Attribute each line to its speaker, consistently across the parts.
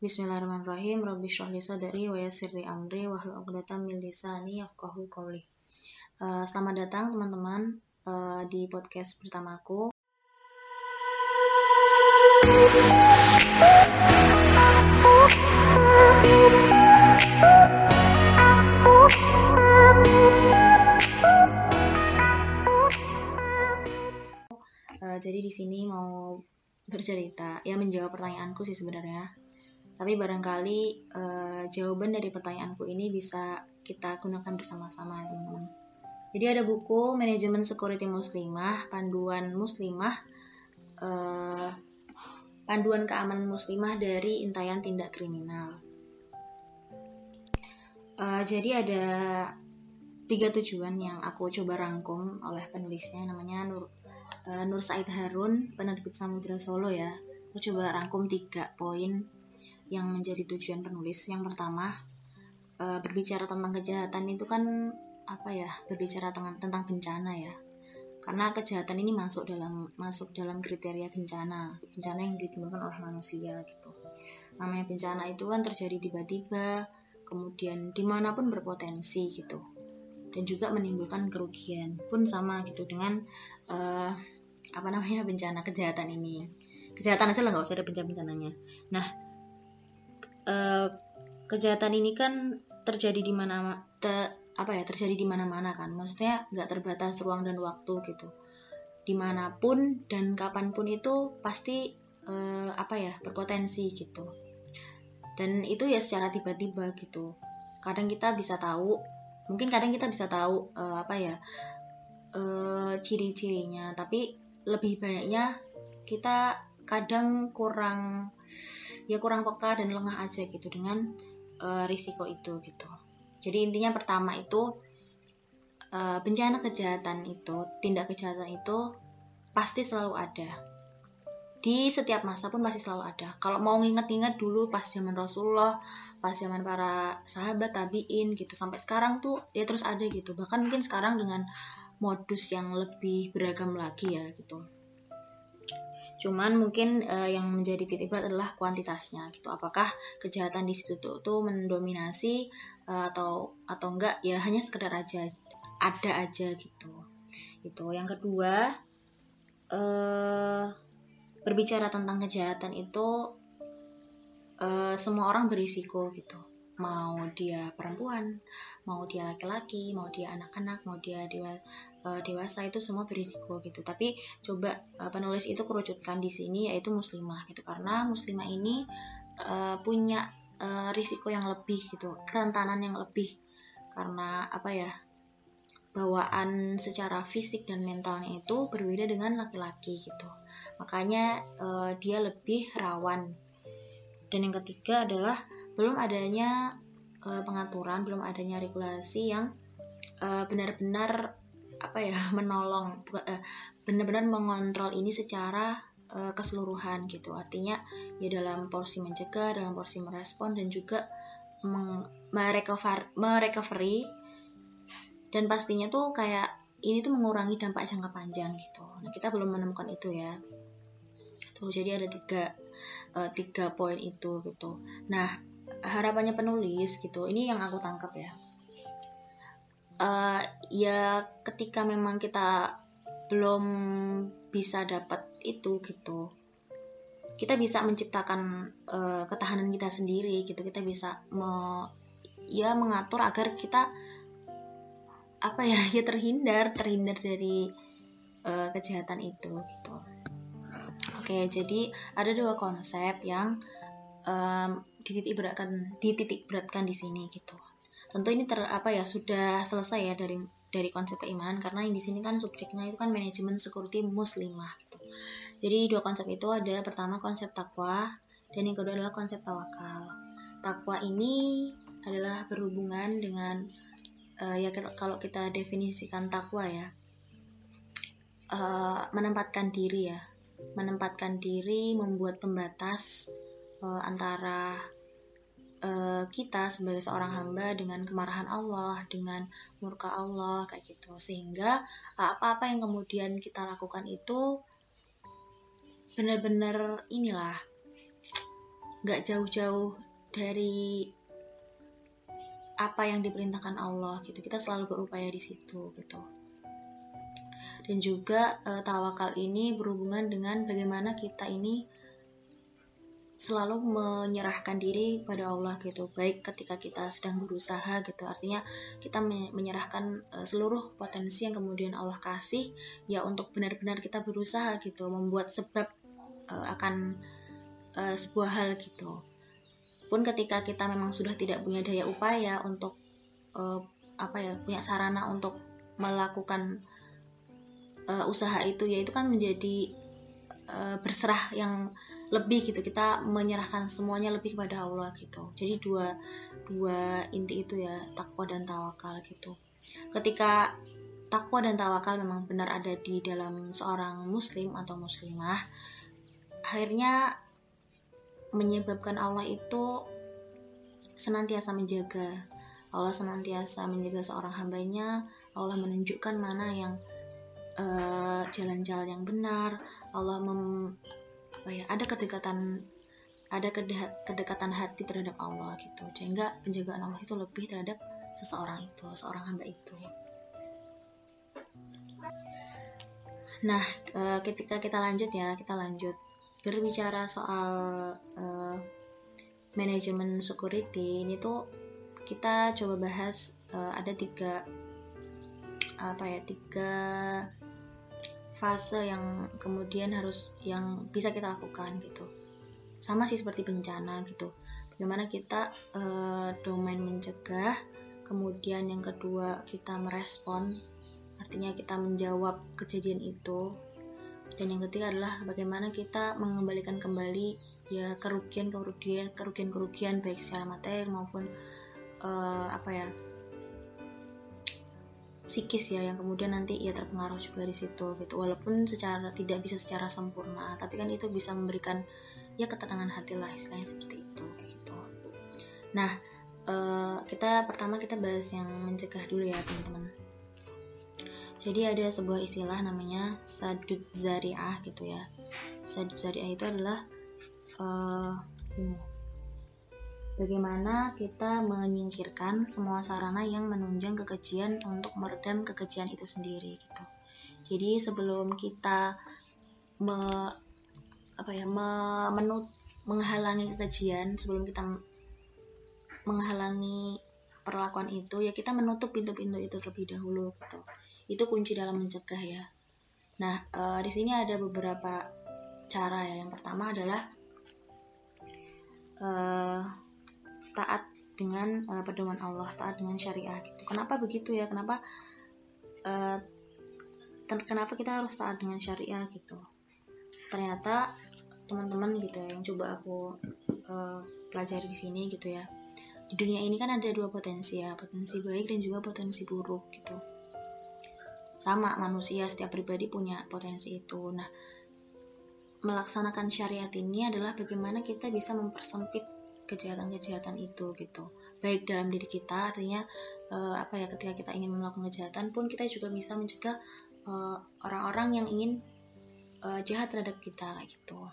Speaker 1: Bismillahirrahmanirrahim. Rabbi shrah li sadri wa yassir li amri wa hlul 'uqdatam min lisani yafqahu qawli. Uh, selamat datang teman-teman uh, di podcast pertamaku. Uh, jadi di sini mau bercerita, ya menjawab pertanyaanku sih sebenarnya tapi barangkali uh, jawaban dari pertanyaanku ini bisa kita gunakan bersama-sama teman-teman. Jadi ada buku Manajemen Security Muslimah, Panduan Muslimah, uh, Panduan Keamanan Muslimah dari Intayan Tindak Kriminal. Uh, jadi ada tiga tujuan yang aku coba rangkum oleh penulisnya namanya Nur uh, Nur Said Harun penerbit Samudra Solo ya aku coba rangkum tiga poin yang menjadi tujuan penulis. Yang pertama, e, berbicara tentang kejahatan itu kan apa ya? Berbicara tentang tentang bencana ya. Karena kejahatan ini masuk dalam masuk dalam kriteria bencana, bencana yang ditimbulkan oleh manusia gitu. Namanya bencana itu kan terjadi tiba-tiba, kemudian di mana pun berpotensi gitu, dan juga menimbulkan kerugian pun sama gitu dengan uh, apa namanya bencana kejahatan ini kejahatan aja lah nggak usah ada bencana bencananya nah uh, kejahatan ini kan terjadi di mana te, apa ya terjadi di mana-mana kan. Maksudnya nggak terbatas ruang dan waktu gitu. Di mana pun dan kapan pun itu pasti uh, apa ya berpotensi gitu. Dan itu ya secara tiba-tiba gitu. Kadang kita bisa tahu mungkin kadang kita bisa tahu uh, apa ya uh, ciri-cirinya. Tapi lebih banyaknya kita kadang kurang ya kurang peka dan lengah aja gitu dengan uh, risiko itu gitu. Jadi intinya pertama itu uh, bencana kejahatan itu tindak kejahatan itu pasti selalu ada. Di setiap masa pun pasti selalu ada. Kalau mau nginget-inget dulu pas zaman Rasulullah pas zaman para sahabat tabiin gitu sampai sekarang tuh ya terus ada gitu. Bahkan mungkin sekarang dengan modus yang lebih beragam lagi ya gitu Cuman mungkin uh, yang menjadi titik berat adalah kuantitasnya gitu. Apakah kejahatan di situ tuh, tuh mendominasi uh, atau atau enggak ya hanya sekedar aja ada aja gitu. Itu. Yang kedua uh, berbicara tentang kejahatan itu uh, semua orang berisiko gitu mau dia perempuan, mau dia laki-laki, mau dia anak-anak, mau dia dewa, uh, dewasa itu semua berisiko gitu. Tapi coba uh, penulis itu kerucutkan di sini yaitu muslimah gitu karena muslimah ini uh, punya uh, risiko yang lebih gitu, kerentanan yang lebih karena apa ya? bawaan secara fisik dan mentalnya itu berbeda dengan laki-laki gitu. Makanya uh, dia lebih rawan. Dan yang ketiga adalah belum adanya uh, pengaturan, belum adanya regulasi yang benar-benar apa ya menolong, uh, benar-benar mengontrol ini secara uh, keseluruhan gitu. Artinya ya dalam porsi mencegah, dalam porsi merespon dan juga merecover merecovery dan pastinya tuh kayak ini tuh mengurangi dampak jangka panjang gitu. Nah kita belum menemukan itu ya. Tuh jadi ada tiga uh, tiga poin itu gitu. Nah harapannya penulis gitu ini yang aku tangkap ya uh, ya ketika memang kita belum bisa dapat itu gitu. Kita bisa menciptakan uh, ketahanan kita sendiri gitu. Kita bisa me, ya mengatur agar kita apa ya ya terhindar terhindar dari uh, kejahatan itu gitu. Oke jadi ada dua konsep yang um, dititik beratkan dititik beratkan di sini gitu tentu ini ter apa ya sudah selesai ya dari dari konsep keimanan karena di sini kan subjeknya itu kan manajemen security muslimah gitu. Jadi dua konsep itu ada pertama konsep takwa dan yang kedua adalah konsep tawakal. Takwa ini adalah berhubungan dengan uh, ya kita, kalau kita definisikan takwa ya uh, menempatkan diri ya. Menempatkan diri membuat pembatas uh, antara uh, kita sebagai seorang hamba dengan kemarahan Allah, dengan murka Allah kayak gitu. Sehingga apa-apa yang kemudian kita lakukan itu benar-benar inilah nggak jauh-jauh dari apa yang diperintahkan Allah gitu. Kita selalu berupaya di situ gitu. Dan juga e, tawakal ini berhubungan dengan bagaimana kita ini selalu menyerahkan diri pada Allah gitu. Baik ketika kita sedang berusaha gitu. Artinya kita menyerahkan uh, seluruh potensi yang kemudian Allah kasih ya untuk benar-benar kita berusaha gitu. Membuat sebab uh, akan uh, sebuah hal gitu. Pun ketika kita memang sudah tidak punya daya upaya untuk uh, apa ya punya sarana untuk melakukan uh, usaha itu ya itu kan menjadi uh, berserah yang lebih gitu kita menyerahkan semuanya lebih kepada Allah gitu. Jadi dua dua inti itu ya takwa dan tawakal gitu. Ketika takwa dan tawakal memang benar ada di dalam seorang muslim atau muslimah akhirnya menyebabkan Allah itu senantiasa menjaga. Allah senantiasa menjaga seorang hambanya Allah menunjukkan mana yang eh, jalan-jalan uh, yang benar Allah mem apa ya ada kedekatan ada kedekatan hati terhadap Allah gitu. Sehingga penjagaan Allah itu lebih terhadap seseorang itu seorang hamba itu. Nah e, ketika kita lanjut ya kita lanjut. Berbicara soal uh, manajemen security ini tuh kita coba bahas uh, ada tiga apa ya tiga fase yang kemudian harus yang bisa kita lakukan gitu. Sama sih seperti bencana gitu. Bagaimana kita uh, domain mencegah kemudian yang kedua kita merespon artinya kita menjawab kejadian itu. Dan yang ketiga adalah bagaimana kita mengembalikan kembali ya kerugian kerugian kerugian kerugian baik secara materi maupun uh, apa ya psikis ya yang kemudian nanti ya terpengaruh juga di situ gitu. Walaupun secara tidak bisa secara sempurna tapi kan itu bisa memberikan ya ketenangan hati lah istilahnya seperti itu gitu. Nah uh, kita pertama kita bahas yang mencegah dulu ya teman-teman. Jadi ada sebuah istilah namanya sadud zariah gitu ya. Sadud zariah itu adalah ini bagaimana kita menyingkirkan semua sarana yang menunjang kekejian untuk meredam kekejian itu sendiri gitu. Jadi sebelum kita me, apa ya me, menut, menghalangi kekejian, sebelum kita menghalangi perlakuan itu ya kita menutup pintu-pintu itu terlebih dahulu gitu. Itu kunci dalam mencegah ya. Nah, e, di sini ada beberapa cara ya. Yang pertama adalah e, taat dengan uh, pedoman Allah, taat dengan syariah gitu. Kenapa begitu ya? Kenapa uh, kenapa kita harus taat dengan syariah gitu? Ternyata teman-teman gitu ya yang coba aku uh, pelajari di sini gitu ya. Di dunia ini kan ada dua potensi ya, potensi baik dan juga potensi buruk gitu. Sama manusia setiap pribadi punya potensi itu. Nah, melaksanakan syariat ini adalah bagaimana kita bisa mempersempit kejahatan-kejahatan itu gitu. Baik dalam diri kita artinya uh, apa ya ketika kita ingin melakukan kejahatan pun kita juga bisa mencegah eh, orang-orang uh, yang ingin uh, jahat terhadap kita gitu.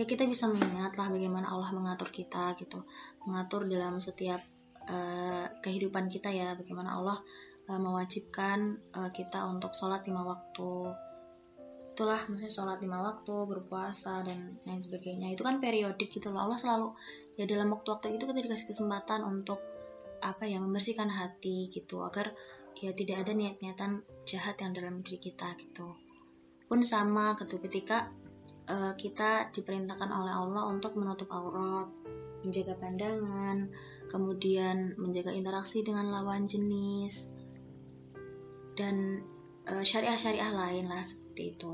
Speaker 1: Ya kita bisa mengingat lah bagaimana Allah mengatur kita gitu. Mengatur dalam setiap uh, kehidupan kita ya bagaimana Allah uh, mewajibkan uh, kita untuk sholat lima waktu itulah maksudnya sholat lima waktu berpuasa dan lain sebagainya. Itu kan periodik gitu loh. Allah selalu ya dalam waktu-waktu itu kita dikasih kesempatan untuk apa ya membersihkan hati gitu agar ya tidak ada niat-niatan jahat yang dalam diri kita gitu. Pun sama gitu ketika uh, kita diperintahkan oleh Allah untuk menutup aurat menjaga pandangan kemudian menjaga interaksi dengan lawan jenis dan syariah-syariah lain lah seperti itu.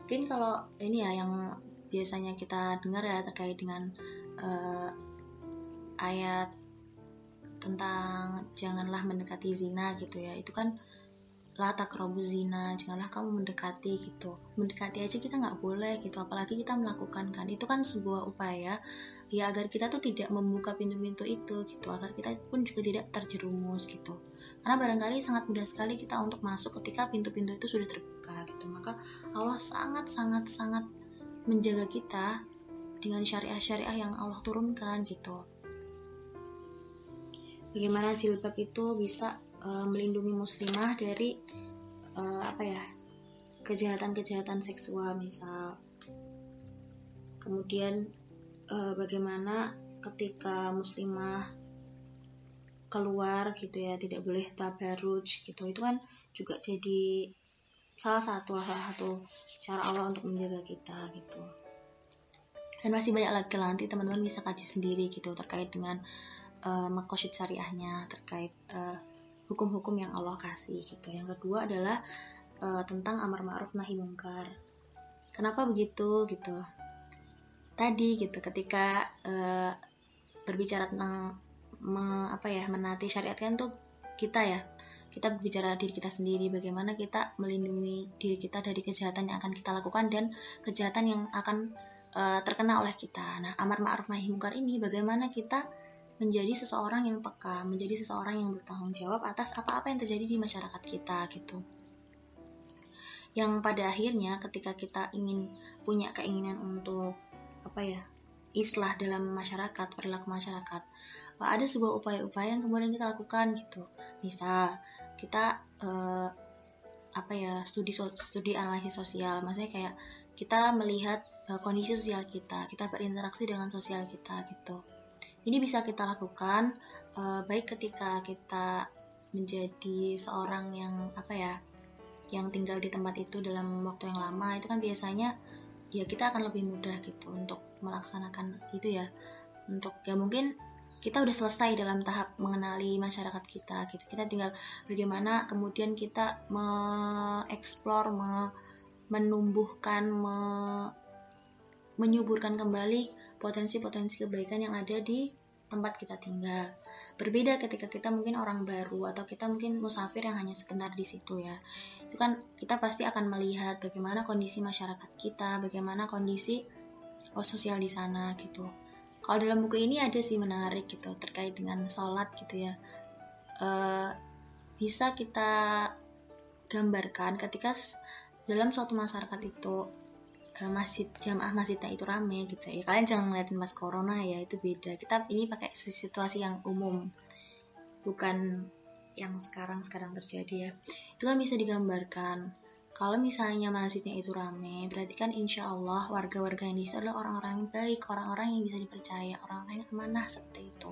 Speaker 1: Mungkin kalau ini ya yang biasanya kita dengar ya terkait dengan uh, ayat tentang janganlah mendekati zina gitu ya. Itu kan la takrobu zina janganlah kamu mendekati gitu. Mendekati aja kita nggak boleh gitu apalagi kita melakukan kan. Itu kan sebuah upaya ya agar kita tuh tidak membuka pintu-pintu itu gitu agar kita pun juga tidak terjerumus gitu karena barangkali sangat mudah sekali kita untuk masuk ketika pintu-pintu itu sudah terbuka gitu. Maka Allah sangat sangat sangat menjaga kita dengan syariah-syariah yang Allah turunkan gitu. Bagaimana jilbab itu bisa uh, melindungi muslimah dari uh, apa ya kejahatan-kejahatan seksual misal. Kemudian uh, bagaimana ketika muslimah keluar gitu ya tidak boleh tabaruj gitu. Itu kan juga jadi salah satu salah satu cara Allah untuk menjaga kita gitu. Dan masih banyak lagi nanti teman-teman bisa kaji sendiri gitu terkait dengan uh, makosid syariahnya terkait uh, hukum-hukum yang Allah kasih gitu. Yang kedua adalah uh, tentang amar ma'ruf nahi mungkar. Kenapa begitu gitu? Tadi gitu ketika uh, berbicara tentang me, apa ya menati syariat kan tuh kita ya. Kita berbicara diri kita sendiri bagaimana kita melindungi diri kita dari kejahatan yang akan kita lakukan dan kejahatan yang akan uh, terkena oleh kita. Nah amar ma'ruf nahi mungkar ini bagaimana kita menjadi seseorang yang peka menjadi seseorang yang bertanggung jawab atas apa-apa yang terjadi di masyarakat kita gitu. Yang pada akhirnya ketika kita ingin punya keinginan untuk apa ya islah dalam masyarakat perilaku masyarakat ada sebuah upaya-upaya yang kemudian kita lakukan gitu. Misal kita uh, apa ya studi studi analisis sosial. Maksudnya kayak kita melihat uh, kondisi sosial kita kita berinteraksi dengan sosial kita gitu. Ini bisa kita lakukan uh, baik ketika kita menjadi seorang yang apa ya yang tinggal di tempat itu dalam waktu yang lama itu kan biasanya ya kita akan lebih mudah gitu untuk melaksanakan itu ya. Untuk ya mungkin kita udah selesai dalam tahap mengenali masyarakat kita gitu. Kita tinggal bagaimana kemudian kita mengeksplor me, menumbuhkan me, menyuburkan kembali potensi-potensi kebaikan yang ada di tempat kita tinggal. Berbeda ketika kita mungkin orang baru atau kita mungkin musafir yang hanya sebentar di situ ya. Itu kan kita pasti akan melihat bagaimana kondisi masyarakat kita bagaimana kondisi oh, sosial di sana gitu kalau dalam buku ini ada sih menarik gitu terkait dengan sholat gitu ya. Uh, bisa kita gambarkan ketika dalam suatu masyarakat itu uh, masjid jamaah masjidnya itu rame gitu ya. Kalian jangan ngeliatin pas corona ya itu beda. Kita ini pakai situasi yang umum bukan yang sekarang sekarang terjadi ya. Itu kan bisa digambarkan kalau misalnya masjidnya itu rame, berarti kan insya Allah warga-warga yang di situ adalah orang-orang yang baik, orang-orang yang bisa dipercaya, orang-orang yang amanah seperti itu.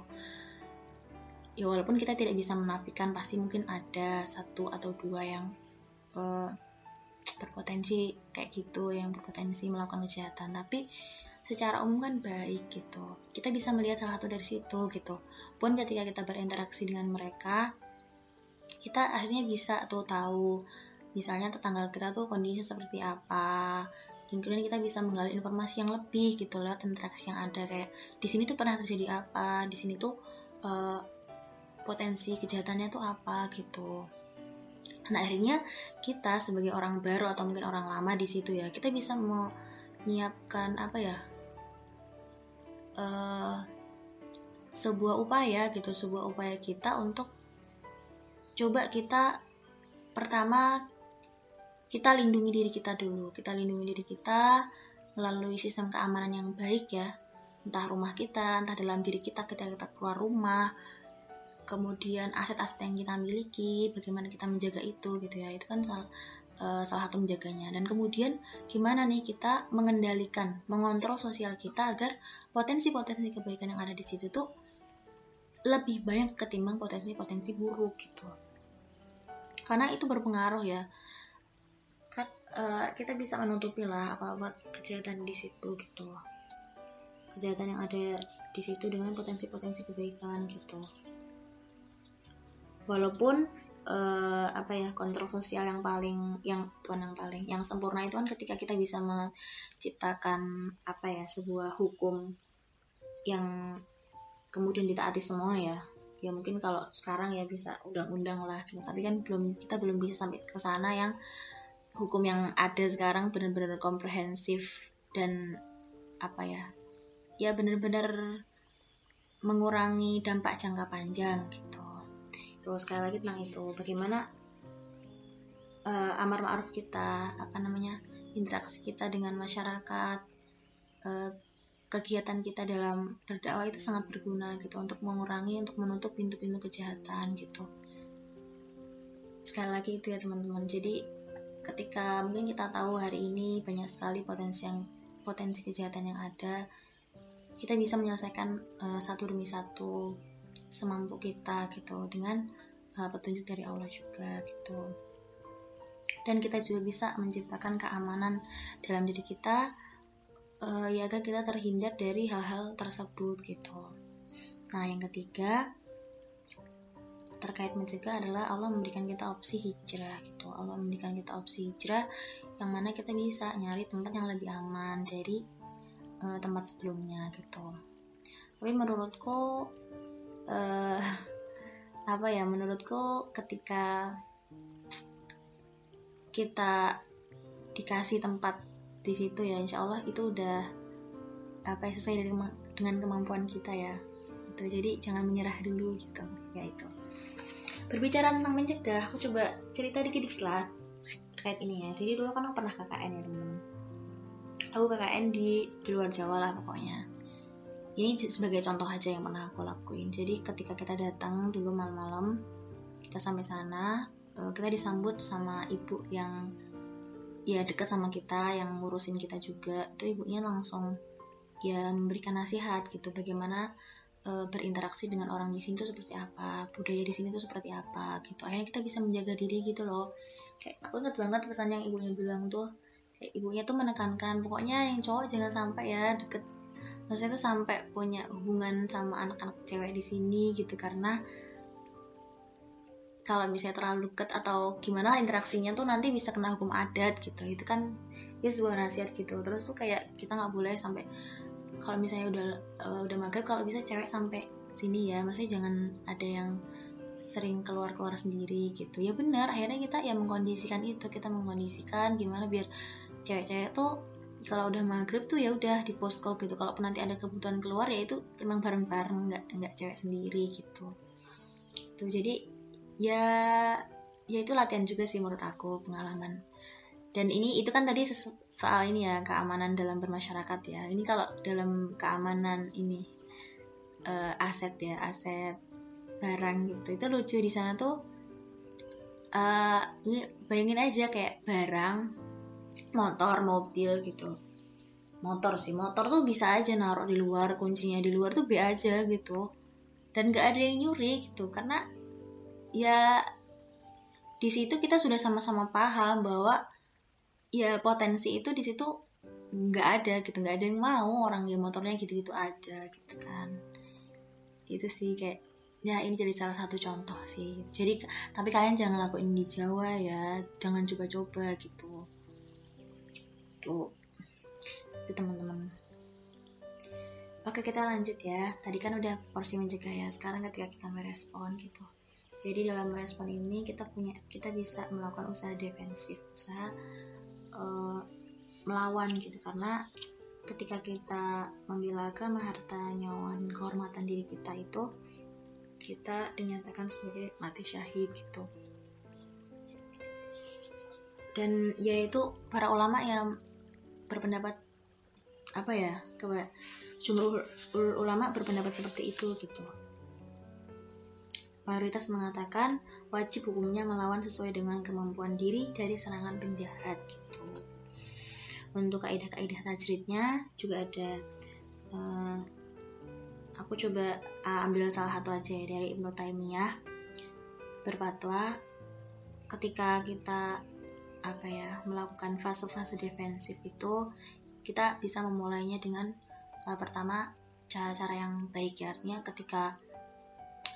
Speaker 1: Ya walaupun kita tidak bisa menafikan, pasti mungkin ada satu atau dua yang uh, berpotensi kayak gitu, yang berpotensi melakukan kejahatan. Tapi secara umum kan baik gitu. Kita bisa melihat salah satu dari situ gitu. Pun ketika kita berinteraksi dengan mereka, kita akhirnya bisa tuh tahu misalnya tetangga kita tuh kondisi seperti apa dan kemudian kita bisa menggali informasi yang lebih gitu lewat interaksi yang ada kayak di sini tuh pernah terjadi apa di sini tuh uh, potensi kejahatannya tuh apa gitu. Nah akhirnya kita sebagai orang baru atau mungkin orang lama di situ ya kita bisa menyiapkan apa ya uh, sebuah upaya gitu sebuah upaya kita untuk coba kita pertama kita lindungi diri kita dulu. Kita lindungi diri kita melalui sistem keamanan yang baik ya. Entah rumah kita entah dalam diri kita ketika kita keluar rumah. Kemudian aset-aset yang kita miliki bagaimana kita menjaga itu gitu ya. Itu kan salah, uh, salah satu menjaganya. Dan kemudian gimana nih kita mengendalikan mengontrol sosial kita agar potensi-potensi kebaikan yang ada di situ tuh lebih banyak ketimbang potensi-potensi buruk gitu. Karena itu berpengaruh ya uh, kita bisa menutupi lah apa-apa kejahatan di situ gitu. Kejahatan yang ada di situ dengan potensi-potensi kebaikan gitu. Walaupun uh, apa ya kontrol sosial yang paling yang tuan yang paling yang sempurna itu kan ketika kita bisa menciptakan apa ya sebuah hukum yang kemudian ditaati semua ya. Ya mungkin kalau sekarang ya bisa undang-undang lah gitu. tapi kan belum kita belum bisa sampai ke sana yang hukum yang ada sekarang benar-benar komprehensif dan apa ya ya benar-benar mengurangi dampak jangka panjang gitu. Itu sekali lagi tentang itu. Bagaimana uh, amar ma'ruf kita apa namanya interaksi kita dengan masyarakat uh, kegiatan kita dalam berdakwah itu sangat berguna gitu untuk mengurangi untuk menutup pintu-pintu kejahatan gitu. Sekali lagi itu ya teman-teman. Jadi ketika mungkin kita tahu hari ini banyak sekali potensi yang potensi kejahatan yang ada kita bisa menyelesaikan uh, satu demi satu semampu kita gitu dengan uh, petunjuk dari Allah juga gitu. Dan kita juga bisa menciptakan keamanan dalam diri kita uh, ya agar kita terhindar dari hal-hal tersebut gitu. Nah yang ketiga terkait mencegah adalah Allah memberikan kita opsi hijrah gitu. Allah memberikan kita opsi hijrah yang mana kita bisa nyari tempat yang lebih aman dari uh, tempat sebelumnya gitu. Tapi menurutku uh, apa ya menurutku ketika kita dikasih tempat di situ ya insya Allah itu udah apa ya sesuai dengan kemampuan kita ya. Gitu. Jadi jangan menyerah dulu gitu ya itu berbicara tentang mencegah aku coba cerita dikit-dikit lah terkait ini ya. Jadi dulu kan aku pernah KKN ya temen aku KKN di, di luar Jawa lah pokoknya. Ini sebagai contoh aja yang pernah aku lakuin. Jadi ketika kita datang dulu malam-malam kita sampai sana eh, kita disambut sama ibu yang ya dekat sama kita yang ngurusin kita juga. Itu ibunya langsung ya memberikan nasihat gitu bagaimana e, berinteraksi dengan orang di sini tuh seperti apa budaya di sini tuh seperti apa gitu. Akhirnya kita bisa menjaga diri gitu loh. Kayak aku inget banget pesan yang ibunya bilang tuh. Kayak ibunya tuh menekankan pokoknya yang cowok jangan sampai ya deket maksudnya tuh sampai punya hubungan sama anak-anak cewek di sini gitu. Karena kalau misalnya terlalu dekat atau gimana interaksinya tuh nanti bisa kena hukum adat gitu. Itu kan ya sebuah nasihat gitu. Terus tuh kayak kita nggak boleh sampai kalau misalnya udah uh, udah maghrib kalau bisa cewek sampai sini ya. Maksudnya jangan ada yang sering keluar keluar sendiri gitu. Ya benar akhirnya kita ya mengkondisikan itu. Kita mengkondisikan gimana biar cewek-cewek tuh kalau udah maghrib tuh ya udah di posko gitu. Kalau nanti ada kebutuhan keluar ya itu emang bareng-bareng nggak nggak cewek sendiri gitu. Tuh jadi ya ya itu latihan juga sih menurut aku pengalaman dan ini itu kan tadi soal ini ya keamanan dalam bermasyarakat ya. Ini kalau dalam keamanan ini uh, aset ya aset barang gitu itu lucu di sana tuh uh, ini bayangin aja kayak barang motor mobil gitu. Motor sih motor tuh bisa aja naruh di luar kuncinya di luar tuh be aja gitu. Dan gak ada yang nyuri gitu karena ya di situ kita sudah sama-sama paham bahwa ya potensi itu di situ nggak ada gitu nggak ada yang mau orang yang motornya gitu-gitu aja gitu kan. Itu sih kayak ya ini jadi salah satu contoh sih. Jadi tapi kalian jangan lakuin di Jawa ya jangan coba-coba gitu. Tuh itu teman-teman. Oke kita lanjut ya. Tadi kan udah porsi mencegah ya sekarang ketika kita merespon gitu. Jadi dalam merespon ini kita punya kita bisa melakukan usaha defensif usaha uh, melawan gitu. Karena ketika kita membela agama harta nyawa dan kehormatan diri kita itu kita dinyatakan sebagai mati syahid gitu. Dan yaitu para ulama yang berpendapat apa ya coba jumhur ulama berpendapat seperti itu gitu. Mayoritas mengatakan wajib hukumnya melawan sesuai dengan kemampuan diri dari serangan penjahat untuk kaidah-kaidah tajridnya juga ada uh, aku coba uh, ambil salah satu aja ya, dari Ibnu Taimiyah. Berfatwa ketika kita apa ya melakukan fase-fase defensif itu kita bisa memulainya dengan uh, pertama cara-cara yang baik ya. Artinya ketika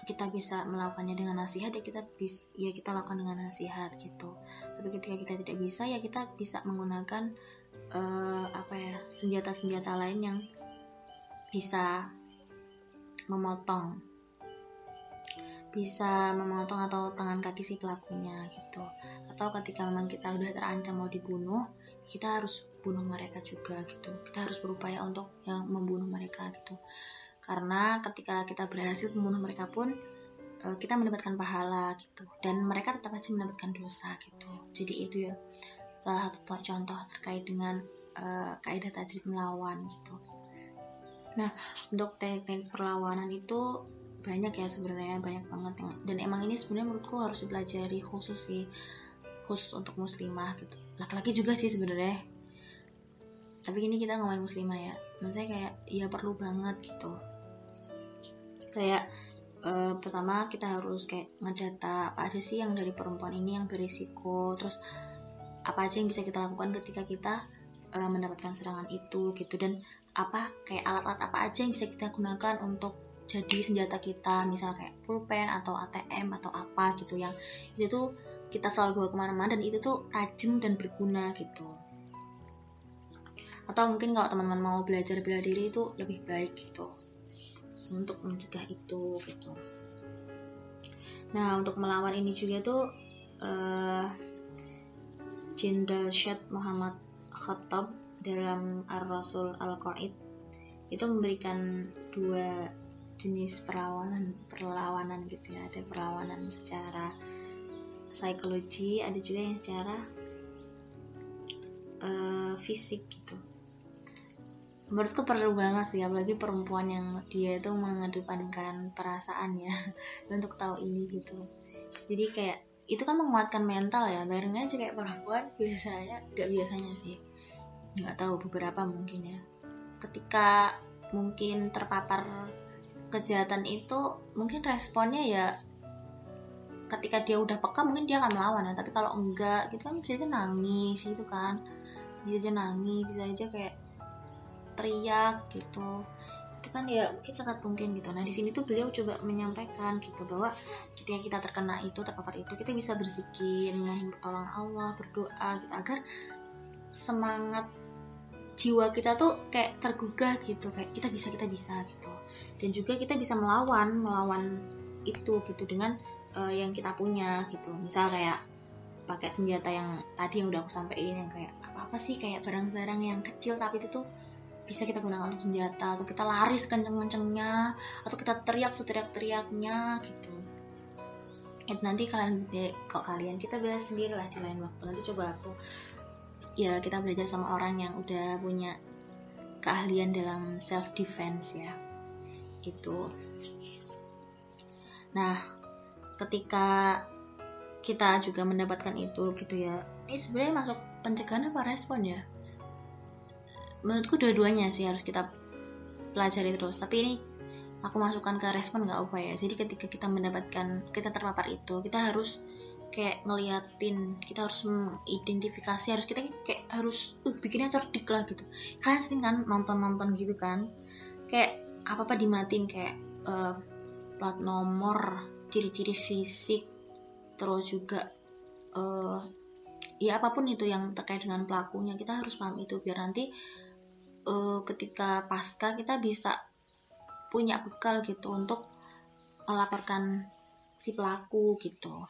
Speaker 1: kita bisa melakukannya dengan nasihat ya kita bis ya kita lakukan dengan nasihat gitu. Tapi ketika kita tidak bisa ya kita bisa menggunakan uh, apa ya senjata-senjata lain yang bisa memotong. Bisa memotong atau tangan kaki si pelakunya gitu. Atau ketika memang kita udah terancam mau dibunuh kita harus bunuh mereka juga gitu. Kita harus berupaya untuk yang membunuh mereka gitu. Karena ketika kita berhasil membunuh mereka pun uh, kita mendapatkan pahala gitu. Dan mereka tetap aja mendapatkan dosa gitu. Jadi itu ya salah satu contoh terkait dengan uh, kaidah tajrid melawan gitu. Nah untuk teknik perlawanan itu banyak ya sebenarnya banyak banget yang dan emang ini sebenarnya menurutku harus dipelajari khusus sih khusus untuk muslimah gitu. Laki-laki juga sih sebenarnya. Tapi ini kita ngomongin muslimah ya. Maksudnya kayak ya perlu banget gitu. Kayak uh, pertama kita harus kayak ngedata apa aja sih yang dari perempuan ini yang berisiko terus apa aja yang bisa kita lakukan ketika kita uh, mendapatkan serangan itu gitu. Dan apa kayak alat-alat apa aja yang bisa kita gunakan untuk jadi senjata kita misal kayak pulpen atau ATM atau apa gitu yang itu tuh kita selalu bawa ke mana-mana dan itu tuh tajam dan berguna gitu. Atau mungkin kalau teman-teman mau belajar bela diri itu lebih baik gitu untuk mencegah itu gitu. Nah untuk melawan ini juga tuh uh, Jenderal Syed Muhammad Khattab dalam Ar-Rasul Al-Qaid. Itu memberikan dua jenis perlawanan perlawanan gitu ya. Ada perlawanan secara psikologi ada juga yang secara uh, fisik gitu. Menurutku perlu banget sih apalagi perempuan yang dia itu mengedepankan perasaan ya untuk tahu ini gitu. Jadi kayak itu kan menguatkan mental ya. Bareng aja kayak perempuan biasanya gak biasanya sih. Nggak tahu beberapa mungkin ya. Ketika mungkin terpapar kejahatan itu mungkin responnya ya ketika dia udah peka mungkin dia akan melawan ya. Tapi kalau enggak gitu kan bisa aja nangis gitu kan. Bisa aja nangis bisa aja kayak teriak gitu kan ya mungkin sangat mungkin gitu. Nah di sini tuh beliau coba menyampaikan gitu bahwa ketika kita terkena itu terpapar itu kita bisa berzikir memohon Allah berdoa gitu agar semangat jiwa kita tuh kayak tergugah gitu kayak kita bisa kita bisa gitu. Dan juga kita bisa melawan melawan itu gitu dengan uh, yang kita punya gitu. Misal kayak pakai senjata yang tadi yang udah aku sampaikan yang kayak apa apa sih kayak barang-barang yang kecil tapi itu tuh bisa kita gunakan untuk senjata atau kita lari kenceng-kencengnya atau kita teriak seteriak-teriaknya gitu. Itu nanti kalian kok kalian kita bahas sendiri lah di lain waktu. Nanti coba aku ya kita belajar sama orang yang udah punya keahlian dalam self defense ya. Itu. Nah ketika kita juga mendapatkan itu gitu ya ini sebenarnya masuk pencegahan apa respon ya menurutku dua-duanya sih harus kita pelajari terus. Tapi ini aku masukkan ke respon nggak apa ya. Jadi ketika kita mendapatkan kita terpapar itu kita harus kayak ngeliatin kita harus mengidentifikasi harus kita kayak harus uh bikinnya cerdik lah gitu. Kalian sering kan nonton nonton gitu kan? Kayak apa apa dimatin kayak uh, plat nomor ciri-ciri fisik terus juga uh, ya apa pun itu yang terkait dengan pelakunya kita harus paham itu. Biar nanti uh, ketika pasca kita bisa punya bekal gitu untuk melaporkan si pelaku gitu.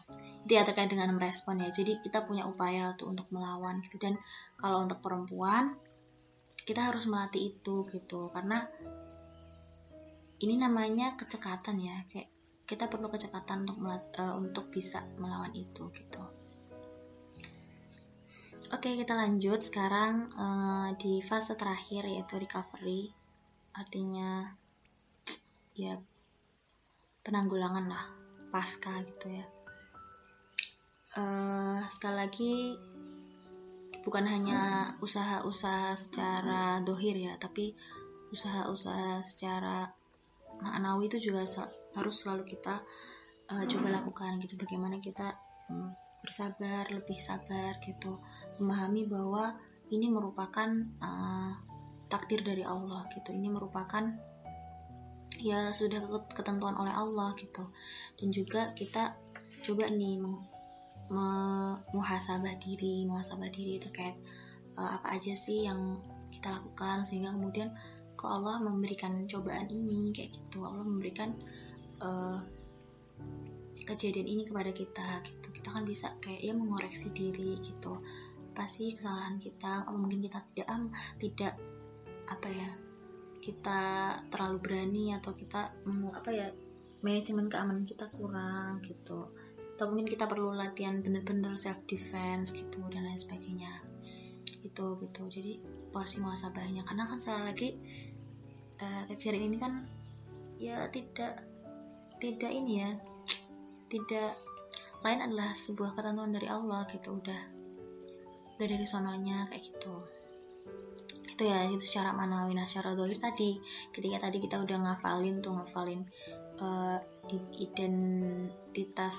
Speaker 1: Itu ya terkait dengan merespon ya. Jadi kita punya upaya tuh untuk melawan gitu. Dan kalau untuk perempuan kita harus melatih itu gitu. Karena ini namanya kecekatan ya. Kayak kita perlu kecekatan untuk uh, untuk bisa melawan itu gitu oke kita lanjut sekarang uh, di fase terakhir yaitu recovery. Artinya ya penanggulangan lah pasca gitu ya. Uh, sekali lagi bukan hanya usaha-usaha secara dohir ya tapi usaha-usaha secara maknawi itu juga harus selalu kita uh, coba lakukan gitu. Bagaimana kita um, bersabar lebih sabar gitu. Memahami bahwa ini merupakan uh, takdir dari Allah gitu. Ini merupakan ya sudah ketentuan oleh Allah gitu. Dan juga kita coba nih muhasabah diri muhasabah diri terkait uh, apa aja sih yang kita lakukan sehingga kemudian kok Allah memberikan cobaan ini kayak gitu. Allah memberikan uh, kejadian ini kepada kita gitu. Kita kan bisa kayak ya mengoreksi diri gitu. Pasti kesalahan kita? Oh, mungkin kita tidak am tidak apa ya kita terlalu berani atau kita apa ya manajemen keamanan kita kurang gitu. Atau mungkin kita perlu latihan bener-bener self defense gitu dan lain sebagainya. Itu gitu. Jadi porsi muasabahnya karena kan saya lagi uh, kejadian ini kan ya tidak tidak ini ya tidak lain adalah sebuah ketentuan dari Allah gitu udah udah dari sononya kayak gitu. Itu ya itu secara manawi. Nah secara dohir tadi ketika tadi kita udah ngafalin tuh ngafalin uh, identitas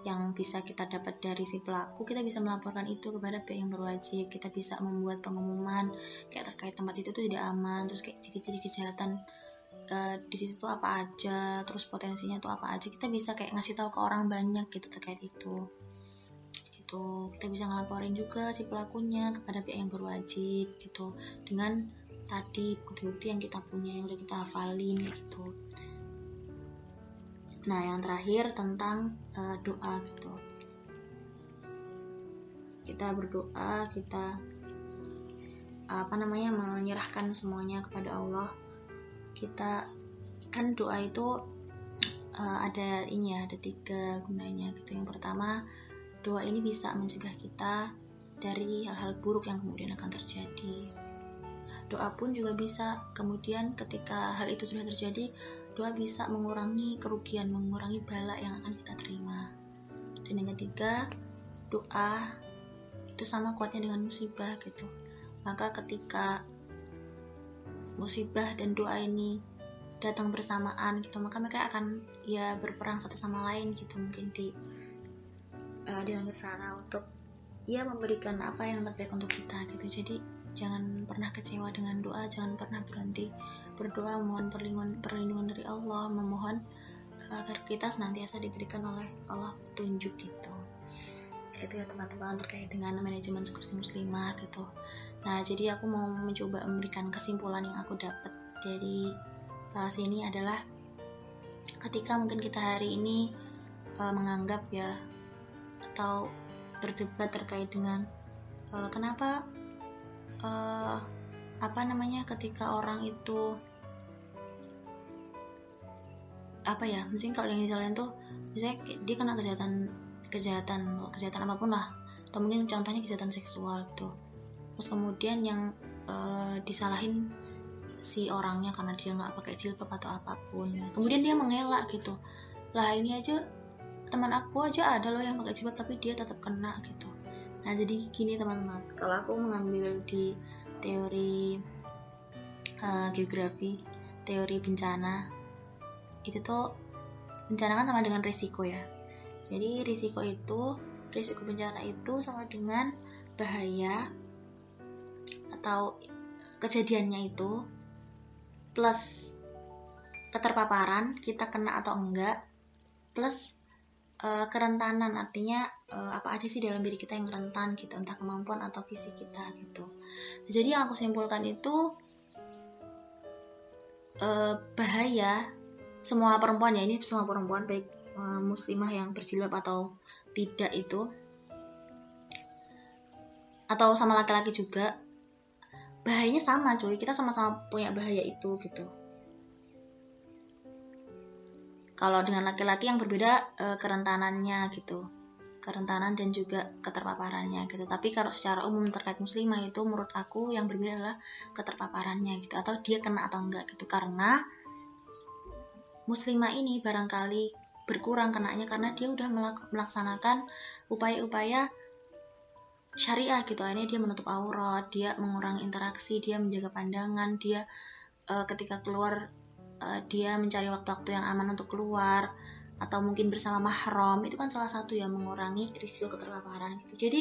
Speaker 1: yang bisa kita dapat dari si pelaku kita bisa melaporkan itu kepada pihak yang berwajib. Kita bisa membuat pengumuman kayak terkait tempat itu tuh tidak aman terus kayak ciri-ciri kejahatan uh, di situ tuh apa aja terus potensinya tuh apa aja kita bisa kayak ngasih tahu ke orang banyak gitu terkait itu itu kita bisa ngelaporin juga si pelakunya kepada pihak yang berwajib gitu dengan tadi bukti-bukti yang kita punya yang udah kita hafalin gitu Nah, yang terakhir tentang uh, doa gitu. Kita berdoa, kita apa namanya menyerahkan semuanya kepada Allah. Kita kan doa itu uh, ada ini ya, ada tiga gunanya gitu. Yang pertama, doa ini bisa mencegah kita dari hal-hal buruk yang kemudian akan terjadi. Doa pun juga bisa kemudian ketika hal itu sudah terjadi, doa bisa mengurangi kerugian, mengurangi bala yang akan kita terima. Dan yang ketiga, doa itu sama kuatnya dengan musibah gitu. Maka ketika musibah dan doa ini datang bersamaan gitu, maka mereka akan ya berperang satu sama lain gitu. Mungkin di uh, di langit sana untuk ya memberikan apa yang terbaik untuk kita gitu. Jadi jangan pernah kecewa dengan doa, jangan pernah berhenti berdoa. Memohon perlindungan, perlindungan dari Allah. Memohon eh, agar kita senantiasa diberikan oleh Allah petunjuk gitu. Itu ya teman-teman terkait dengan manajemen seperti muslimah gitu nah jadi aku mau mencoba memberikan kesimpulan yang aku dapat. Dari bahas ini adalah ketika mungkin kita hari ini uh, menganggap ya atau berdebat terkait dengan uh, kenapa uh, apa namanya ketika orang itu apa ya mungkin kalau yang jalan tuh misalnya dia kena kejahatan kejahatan kejahatan apa pun lah. Atau mungkin contohnya kejahatan seksual gitu terus kemudian yang uh, disalahin si orangnya karena dia nggak pakai jilbab atau apa pun. Kemudian dia mengelak gitu. Lah ini aja teman aku aja ada loh yang pakai jilbab tapi dia tetap kena gitu. Nah jadi gini teman-teman. Kalau aku mengambil di teori uh, geografi teori bencana itu tuh bencana kan sama dengan risiko ya. Jadi risiko itu risiko bencana itu sama dengan bahaya atau kejadiannya itu plus keterpaparan kita kena atau enggak plus uh, kerentanan artinya uh, apa aja sih dalam diri kita yang rentan gitu entah kemampuan atau fisik kita gitu. Jadi yang aku simpulkan itu uh, bahaya semua perempuan ya ini semua perempuan baik uh, muslimah yang berjilbab atau tidak itu atau sama laki-laki juga bahayanya sama cuy. Kita sama-sama punya bahaya itu gitu. Kalau dengan laki-laki yang berbeda uh, kerentanannya gitu. Kerentanan dan juga keterpaparannya gitu. Tapi kalau secara umum terkait muslimah itu menurut aku yang berbeda adalah keterpaparannya gitu. Atau dia kena atau enggak gitu. Karena muslimah ini barangkali berkurang kenanya karena dia udah melaksanakan upaya-upaya syariah gitu. Akhirnya dia menutup aurat dia mengurangi interaksi dia menjaga pandangan dia uh, ketika keluar uh, dia mencari waktu-waktu yang aman untuk keluar atau mungkin bersama mahram itu kan salah satu yang mengurangi risiko keterpaparan gitu. Jadi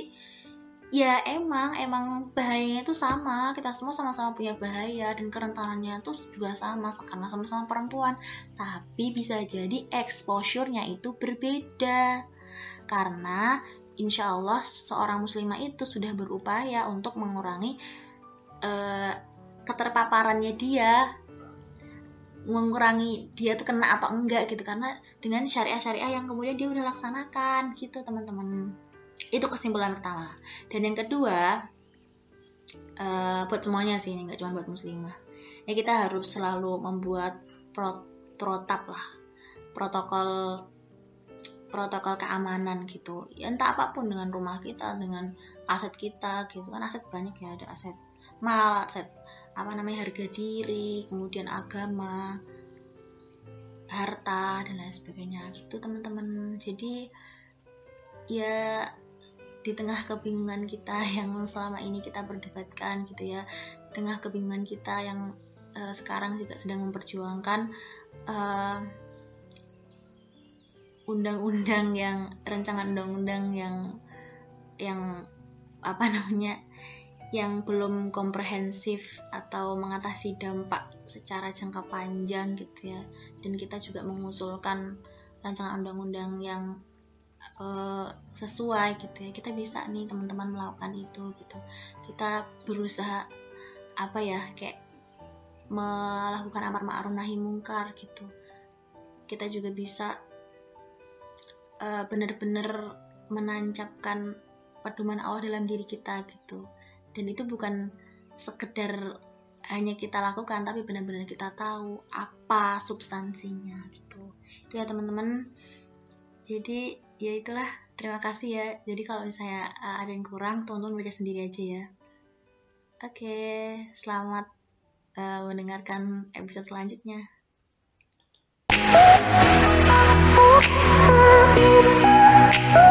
Speaker 1: ya emang emang bahayanya itu sama. Kita semua sama-sama punya bahaya dan kerentanannya itu juga sama karena sama-sama perempuan. Tapi bisa jadi exposure-nya itu berbeda. Karena insya Allah seorang muslimah itu sudah berupaya untuk mengurangi uh, keterpaparannya dia. Mengurangi dia tuh kena atau enggak gitu karena dengan syariah-syariah yang kemudian dia udah laksanakan gitu teman-teman. Itu kesimpulan pertama. Dan yang kedua uh, buat semuanya sih nggak cuma buat muslimah. Ya kita harus selalu membuat pro protap lah. Protokol protokol keamanan gitu. Ya entah apa pun dengan rumah kita dengan aset kita gitu. Kan aset banyak ya ada aset mal set apa namanya harga diri kemudian agama harta dan lain sebagainya. Gitu teman-teman. Jadi ya di tengah kebingungan kita yang selama ini kita perdebatkan gitu ya tengah kebingungan kita yang uh, sekarang juga sedang memperjuangkan uh, undang-undang yang rancangan undang-undang yang yang apa namanya yang belum komprehensif atau mengatasi dampak secara jangka panjang gitu ya. Dan kita juga mengusulkan rancangan undang-undang yang uh, sesuai gitu ya. Kita bisa nih teman-teman melakukan itu gitu. Kita berusaha apa ya kayak melakukan amar ma'ruf nahi mungkar gitu. Kita juga bisa uh, benar-benar menancapkan pedoman Allah dalam diri kita gitu. Dan itu bukan sekedar hanya kita lakukan tapi benar-benar kita tahu apa substansinya gitu. Itu ya teman-teman. Jadi ya itulah. Terima kasih ya. Jadi kalau misalnya uh, ada yang kurang tonton baca sendiri aja ya. Oke okay, selamat uh, mendengarkan episode selanjutnya. Oh